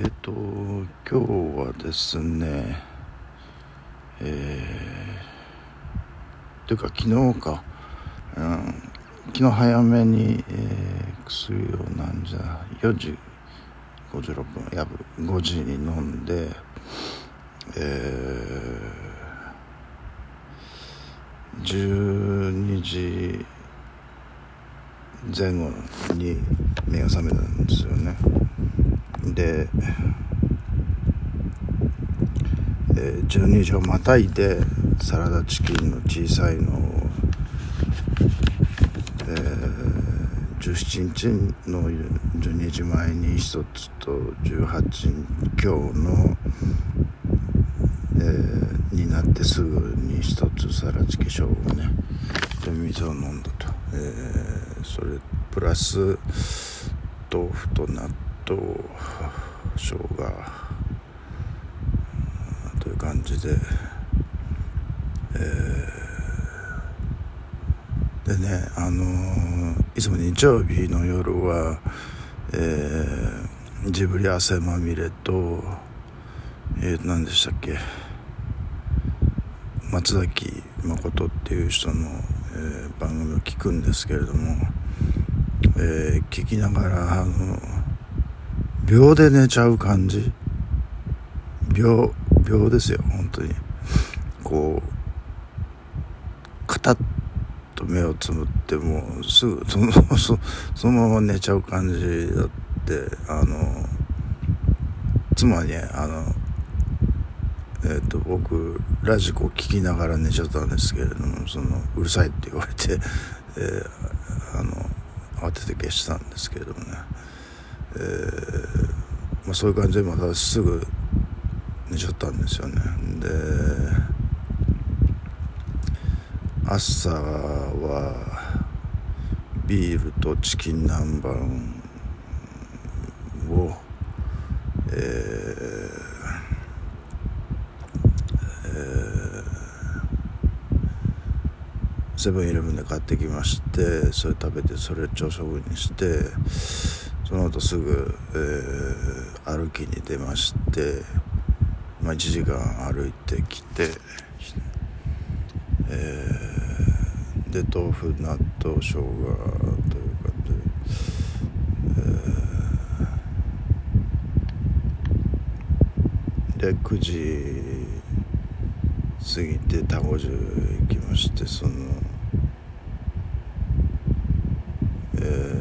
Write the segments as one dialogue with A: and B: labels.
A: えっ、と今日はですねえー、というか昨日か、うん、昨日早めに、えー、薬をなんじゃ4時56分やぶ5時に飲んでえー、12時前後に目が覚めたんですよね。で、12時をまたいでサラダチキンの小さいのを、えー、17日の12時前に1つと18日今日の、えー、になってすぐに1つサラチキショーをねで水を飲んだと、えー、それプラス豆腐と納豆。と生姜という感じで、えー、でねあの、いつも日曜日の夜は、えー、ジブリ汗まみれとえー、何でしたっけ松崎誠っていう人の、えー、番組を聞くんですけれども、えー、聞きながらあの秒で寝ちゃう感じ？秒秒ですよ本当に。こうカタッと目をつむってもうすぐ そのそそのまま寝ちゃう感じだってあの妻にあのえーと、僕ラジコ聴きながら寝ちゃったんですけれどもそのうるさいって言われて、えー、あの慌てて消したんですけれどもね。えー、まあ、そういう感じでまたすぐ寝ちゃったんですよね。で朝はビールとチキン南蛮をえーセブンイレブンで買ってきましてそれ食べてそれ朝食にしてその後すぐ、えー、歩きに出まして、まあ、1時間歩いてきて、えー、で豆腐納豆生姜という感じで、えー、で9時過ぎて田子中行きましてそのえー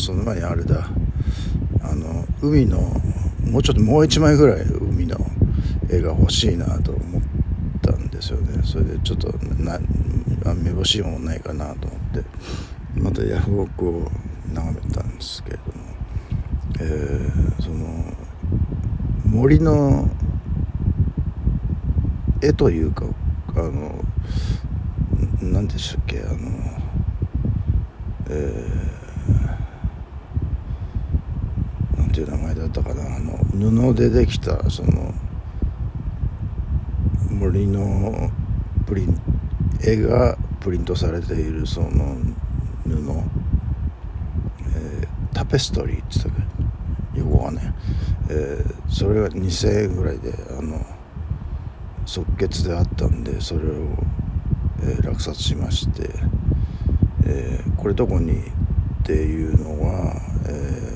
A: その前にあれだ。あの海のもうちょっともう一枚ぐらい海の絵が欲しいなと思ったんですよね。それでちょっとなめぼしいものないかなと思って。またヤフオクを眺めたんですけれども、えー、その森の絵というかあの何でしたっけあのえーていう名前だったかな。あの布でできたその森のプリン絵がプリントされているその布、えー、タペストリーって言ったっけ？横がね、えー、それが2000円ぐらいであの即決であったんでそれを、えー、落札しまして、えー、これどこに？っていうのは、えー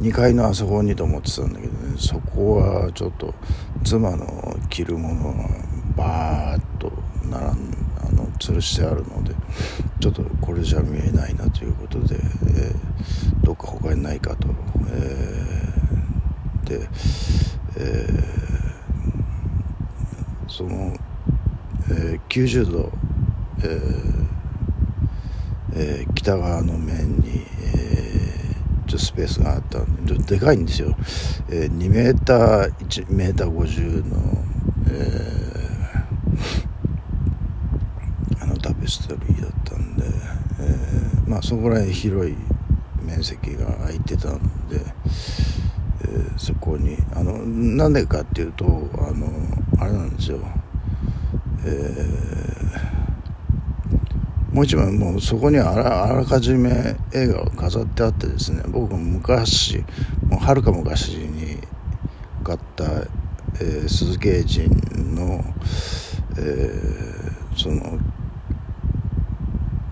A: 2階のあそこにと思ってたんだけどね。そこはちょっと妻の着るものがバーッと並んあの吊るしてあるのでちょっとこれじゃ見えないなということで、えー、どっか他にないかと、えー、で、えー、その、えー、90度、えーえー、北側の面に、ちょスペースがあったんででかいんですよ、えー、2メーター1メーター50の、えー、あのタペストリーだったんで、えー、まあそこら辺広い面積が空いてたんで、えー、そこにあのなんでかっていうとあのあれなんですよ。えー、もう一枚もうそこにあらあらかじめ映画が飾ってあってですね僕も昔もうはるか昔に買った、えー、鈴木英人の、えー、その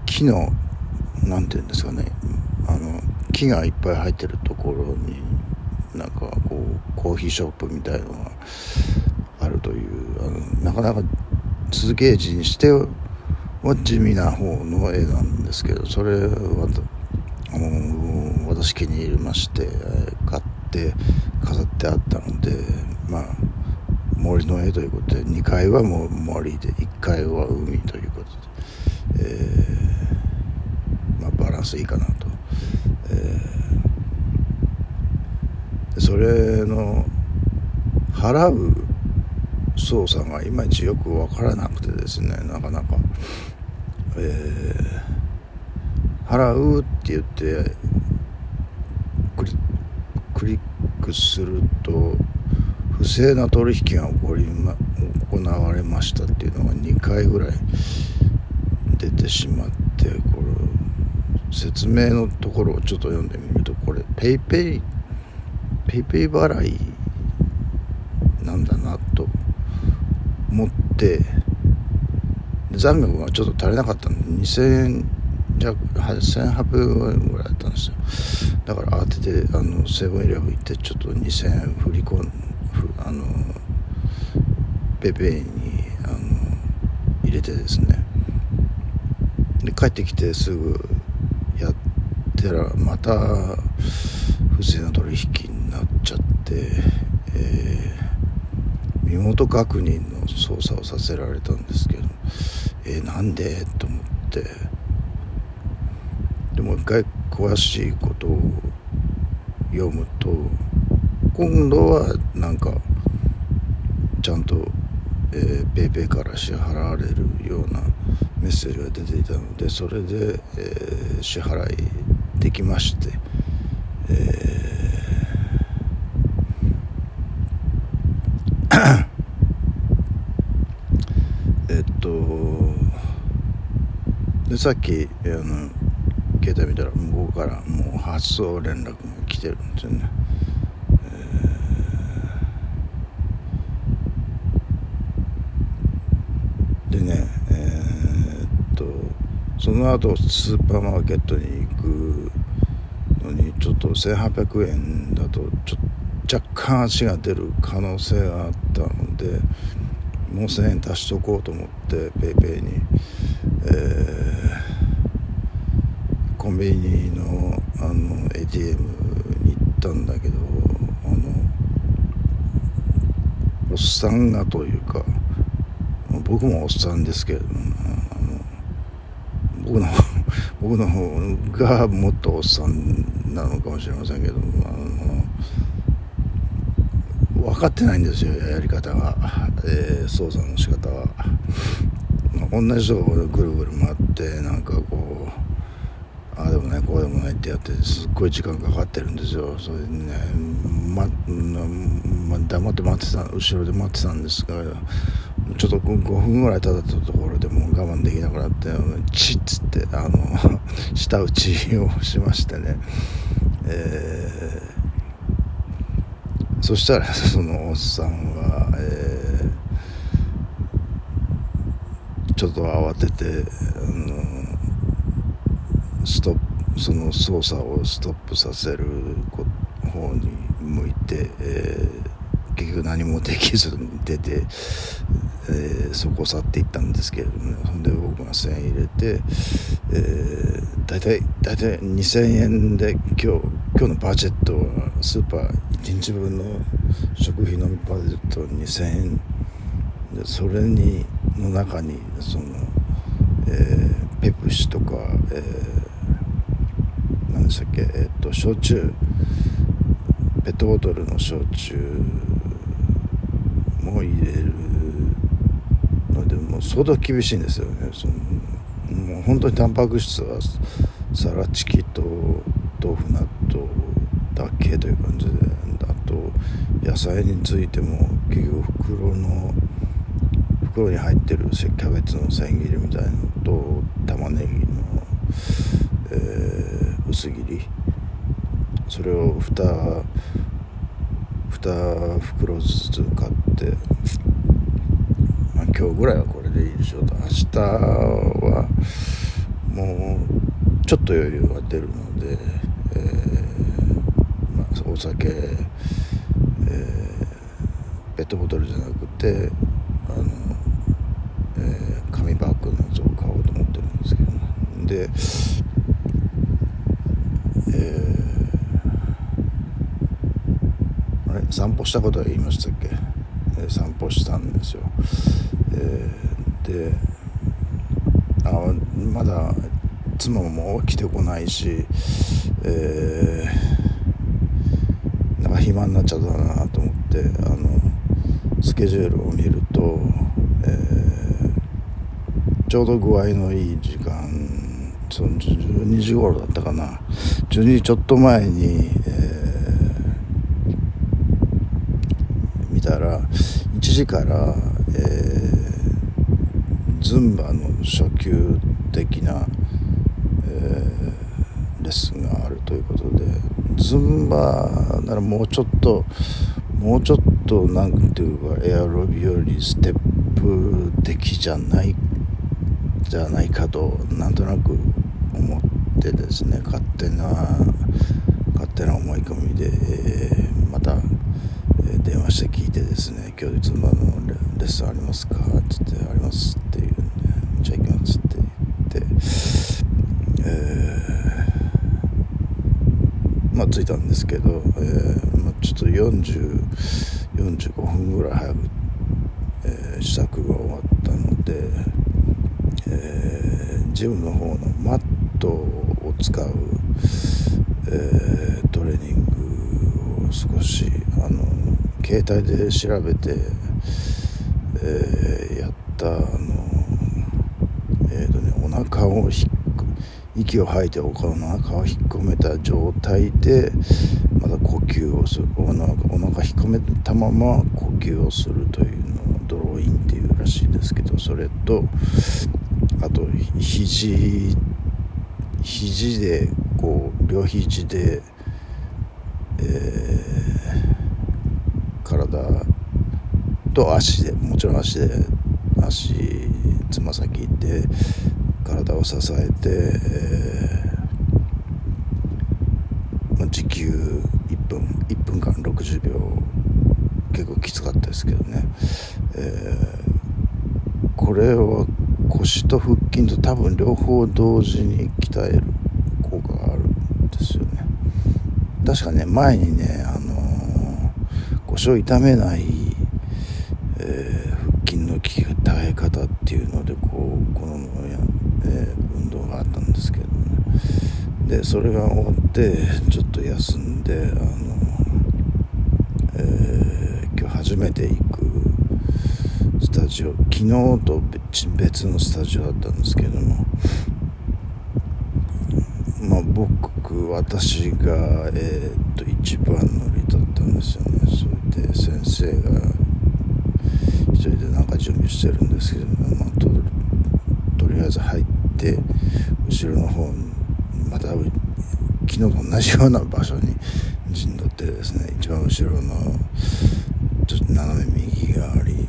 A: 木のなんていうんですかねあの木がいっぱい入ってるところになんかこうコーヒーショップみたいのがあるというあのなかなか鈴木英二にしては地味な方の絵なんですけどそれは私気に入りまして買って飾ってあったのでまあ森の絵ということで2階はもう森で1階は海ということで、えー、まあ、バランスいいかなと。えー、それの払う操作がいまいちよく分からなくてですねなかなか、えー、払うって言ってクリックすると不正な取引が起こり、ま、行われましたっていうのが2回ぐらい出てしまってこれ説明のところをちょっと読んでみるとこれ PayPay ペイペイ払いなんだなと持って残額がちょっと足りなかったんで2000円弱1800円ぐらいだったんですよ。だから慌ててあのセブンイレブン行ってちょっと2000円振り込んあのペペイにあの入れてですね。で帰ってきてすぐやったらまた不正な取引になっちゃって、えー、身元確認の操作をさせられたんですけどえー、なんで？と思って。でもう一回詳しいことを読むと今度はなんかちゃんと、えー、ペイペイから支払われるようなメッセージが出ていたのでそれで、えー、支払いできまして、えーえっとでさっきあの携帯見たら向こうからもう発送連絡が来てるんですよね、えー、でねえー、っとその後スーパーマーケットに行くのにちょっと1800円だとちょ若干足が出る可能性があったのでもう1000円足しとこうと思って PayPay に、えー、コンビニのあの ATM に行ったんだけどあのおっさんがというか僕もおっさんですけれどもあの僕の 僕の方がもっとおっさんなのかもしれませんけどあの分かってないんですよやり方が、えー、操作の仕方は。同じところでぐるぐる回ってなんかこうああでもないこうでもないってやってすっごい時間かかってるんですよ。それでね、まま、黙って待ってた後ろで待ってたんですがちょっと5分ぐらい経ったところでもう我慢できなくなってチッつってあの 舌打ちをしましてね。えーそしたらそのおっさんは、えー、ちょっと慌ててあのストップその操作をストップさせる方に向いて、えー、結局何もできずに出て、えー、そこを去っていったんですけれどもねそんで僕が1000円入れて、えー、大体大体2000円で今日今日のバジェットはスーパー1日分の食費のバジェット2000円。でそれにの中にその、えー、ペプシとか、えー、何でしたっけえっ、と焼酎ペットボトルの焼酎も入れるのでもう相当厳しいんですよね。そのもう本当にタンパク質はサラチキと豆腐納豆だけという感じであと野菜についても結局袋の袋に入ってるキャベツの千切りみたいのと玉ねぎの、えー、薄切りそれを 2, 2袋ずつ買って、まあ、今日ぐらいはこれでいいでしょうと明日はもうちょっと余裕が出るので、えーまあ、お酒、えー、ペットボトルじゃなくてあの、えー、紙バッグのやつを買おうと思ってるんですけど、ね、で、えー、あれ？散歩したことは言いましたっけ、えー、散歩したんですよ、えー、であまだ妻も起きてこないし、えー、なんか暇になっちゃったなと思ってあのスケジュールを見ると、えー、ちょうど具合のいい時間その12時頃だったかな。12時ちょっと前に、えー、見たら1時から、えー、ズンバの初級的な、えー、レッスンがあるということでズンバならもうちょっともうちょっとなんていうかエアロビよりステップ的じゃないじゃないかとなんとなくってですね勝手な勝手な思い込みで、えー、また、えー、電話して聞いてですね「今日妻のレッスンありますか?」っつって「あります」って言うんで「じゃあ行きます」って言って、えー、まあ着いたんですけど、えーまあ、ちょっと40 45分ぐらい早く、えー、試作が終わったので、えー、ジムの方のマットを使う、えー、トレーニングを少しあの携帯で調べて、えー、やったあのえっ、ー、とねお腹をひっ息を吐いてお腹を引っ込めた状態でまた呼吸をする。お腹お腹引っ込めたまま呼吸をするというのをドローインっていうらしいですけどそれとあと肘肘でこう両肘で、えー、体と足でもちろん足で足つま先で体を支えて、えーまあ、時給1分1分間60秒。結構きつかったですけどね、えー、これは腰と腹筋と多分両方同時に鍛える効果があるんですよね。確かね前にねあのー、腰を痛めない、えー、腹筋の鍛え方っていうのでこうこのえー、運動があったんですけどね。でそれが終わってちょっと休んであの、え、今日初めて行くタジオ昨日と別のスタジオだったんですけどもまあ僕私が、えー、っと一番乗りだったんですよね。それで先生が一人でなんか準備してるんですけど、まあ、ととりあえず入って後ろの方にまた昨日と同じような場所に陣取ってですね一番後ろのちょっと斜め右側り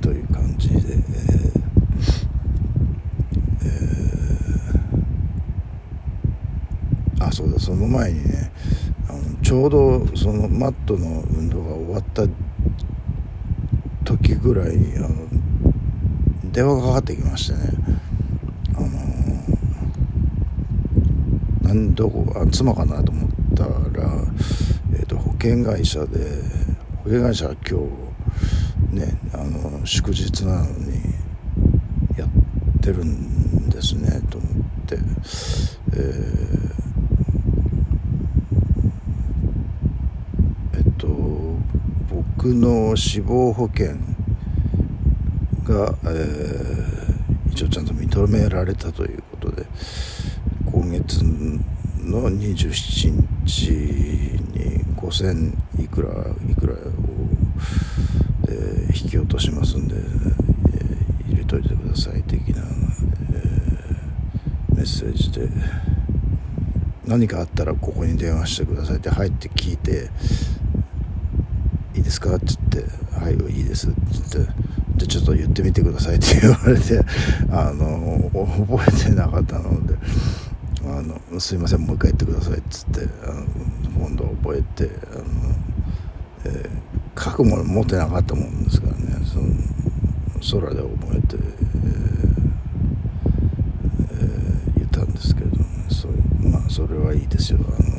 A: という感じで、えーえー、あそうだその前にねあのちょうどそのマットの運動が終わった時ぐらいにあの電話がかかってきましてね。あのなんどこあ妻かなと思ったら、えーと、保険会社で保険会社は今日ねあの祝日なのにやってるんですねと思って、えー、えっと僕の死亡保険が、えー一応ちゃんと認められたということで今月の27日に5000いくらいくらを、えー、引き落としますんで、えといてください的な、えー、メッセージで何かあったらここに電話してくださいって入って聞いて「ですか?」って言って「はいいいです」って言って「じゃちょっと言ってみてください」って言われてあの覚えてなかったので「あのすいませんもう一回言ってください」っつってあの今度覚えてあの、えー、書くもの持ってなかったもんですからね。その空で覚えて、えーえー、言ったんですけれども、ね、そまあそれはいいですよ。あの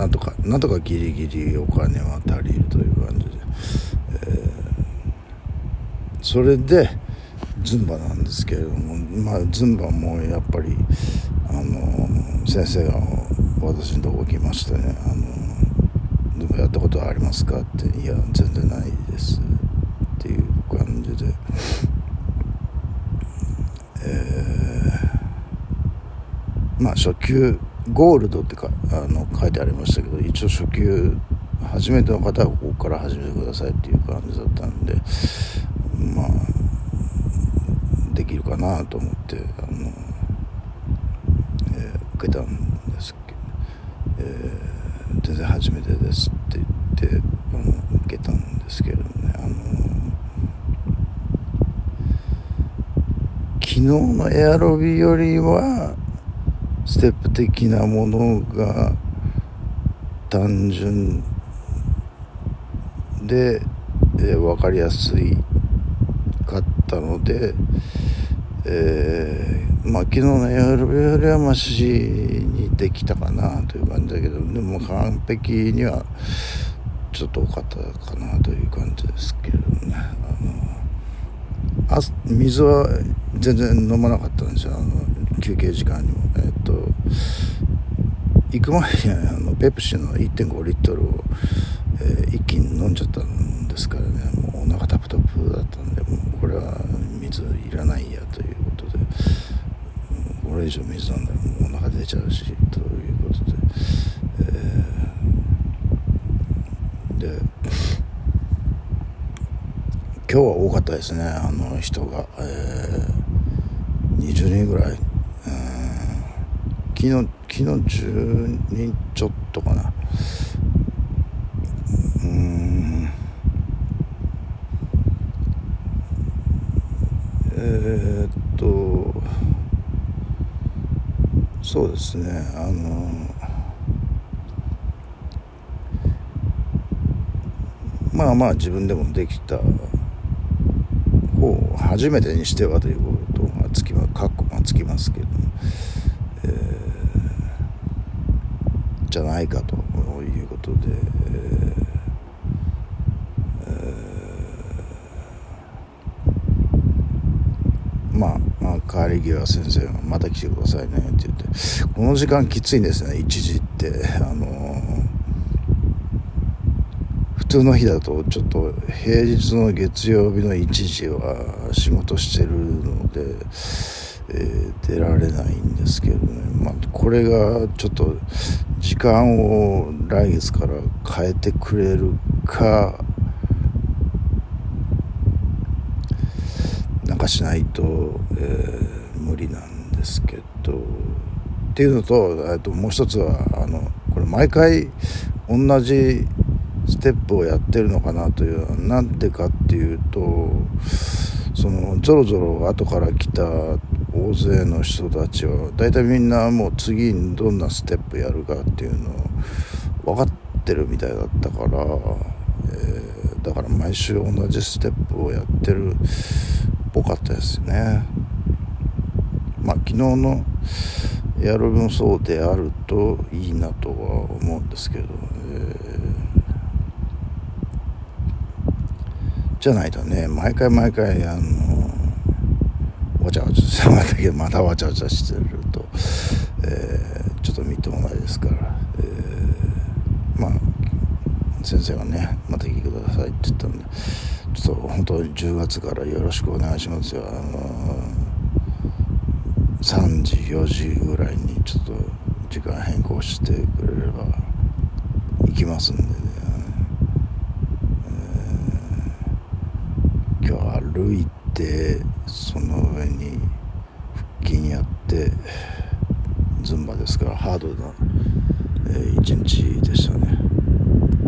A: なんとかなんとかギリギリお金は足りるという感じで、えー、それでズンバなんですけれどもまあズンバもやっぱりあの先生が私のとこ来ましてね「あのズンバやったことはありますか?」って「いや全然ないです」っていう感じで。えー、まあ初級ゴールドってかあの書いてありましたけど一応初級初めての方はここから始めてくださいっていう感じだったんでまあできるかなと思ってあの、えー、受けたんですけど、えー、全然初めてですって言ってあの受けたんですけれどねあの昨日のエアロビよりはステップ的なものが単純で、えー、分かりやすいかったので、えー、まあ昨日の夜よりはましにできたかなという感じだけどでも完璧にはちょっと多かったかなという感じですけどね。あのあ水は全然飲まなかったんですよ。あの休憩時間にもえっと行く前にあのペプシの1.5リットルを、えー、一気に飲んじゃったんですからね。もうお腹タプタプだったんでもうこれは水いらないやということで。これ以上水飲んだらもうお腹出ちゃうしということで、えー、で今日は多かったですね。あの人が、えー、20人ぐらい。昨日昨日10人ちょっとかな。うん。えー、っとそうですね。あのまあまあ自分でもできた方初めてにしてはということがつきま括弧がつきますけども。じゃないかということで、えー、まあ、まあ、帰り際先生が「また来てくださいね」って言ってこの時間きついんですね1時ってあのー、普通の日だとちょっと平日の月曜日の1時は仕事してるので。えー、出られないんですけどね、まあ、これがちょっと時間を来月から変えてくれるかなんかしないと、えー、無理なんですけど。っていうのとともう一つはあのこれ毎回同じステップをやってるのかなというなんでかっていうとそのぞろぞろ後から来た大勢の人たちは大体みんなもう次にどんなステップやるかっていうのを分かってるみたいだったから、えー、だから毎週同じステップをやってるっぽかったですね。まあ昨日のエアロビもそうであるといいなとは思うんですけど、えー、じゃないとね毎回毎回あのわちゃわちゃしてまたけどまたわちゃわちゃしてると、えー、ちょっとみっともないですから、えー、まあ先生がねまた来てくださいって言ったんでちょっと本当に10月からよろしくお願いしますよ。あのー、3時4時ぐらいにちょっと時間変更してくれれば行きますんでね、えー、今日歩いててその上に腹筋やってズンバですからハードな、えー、一日でしたね。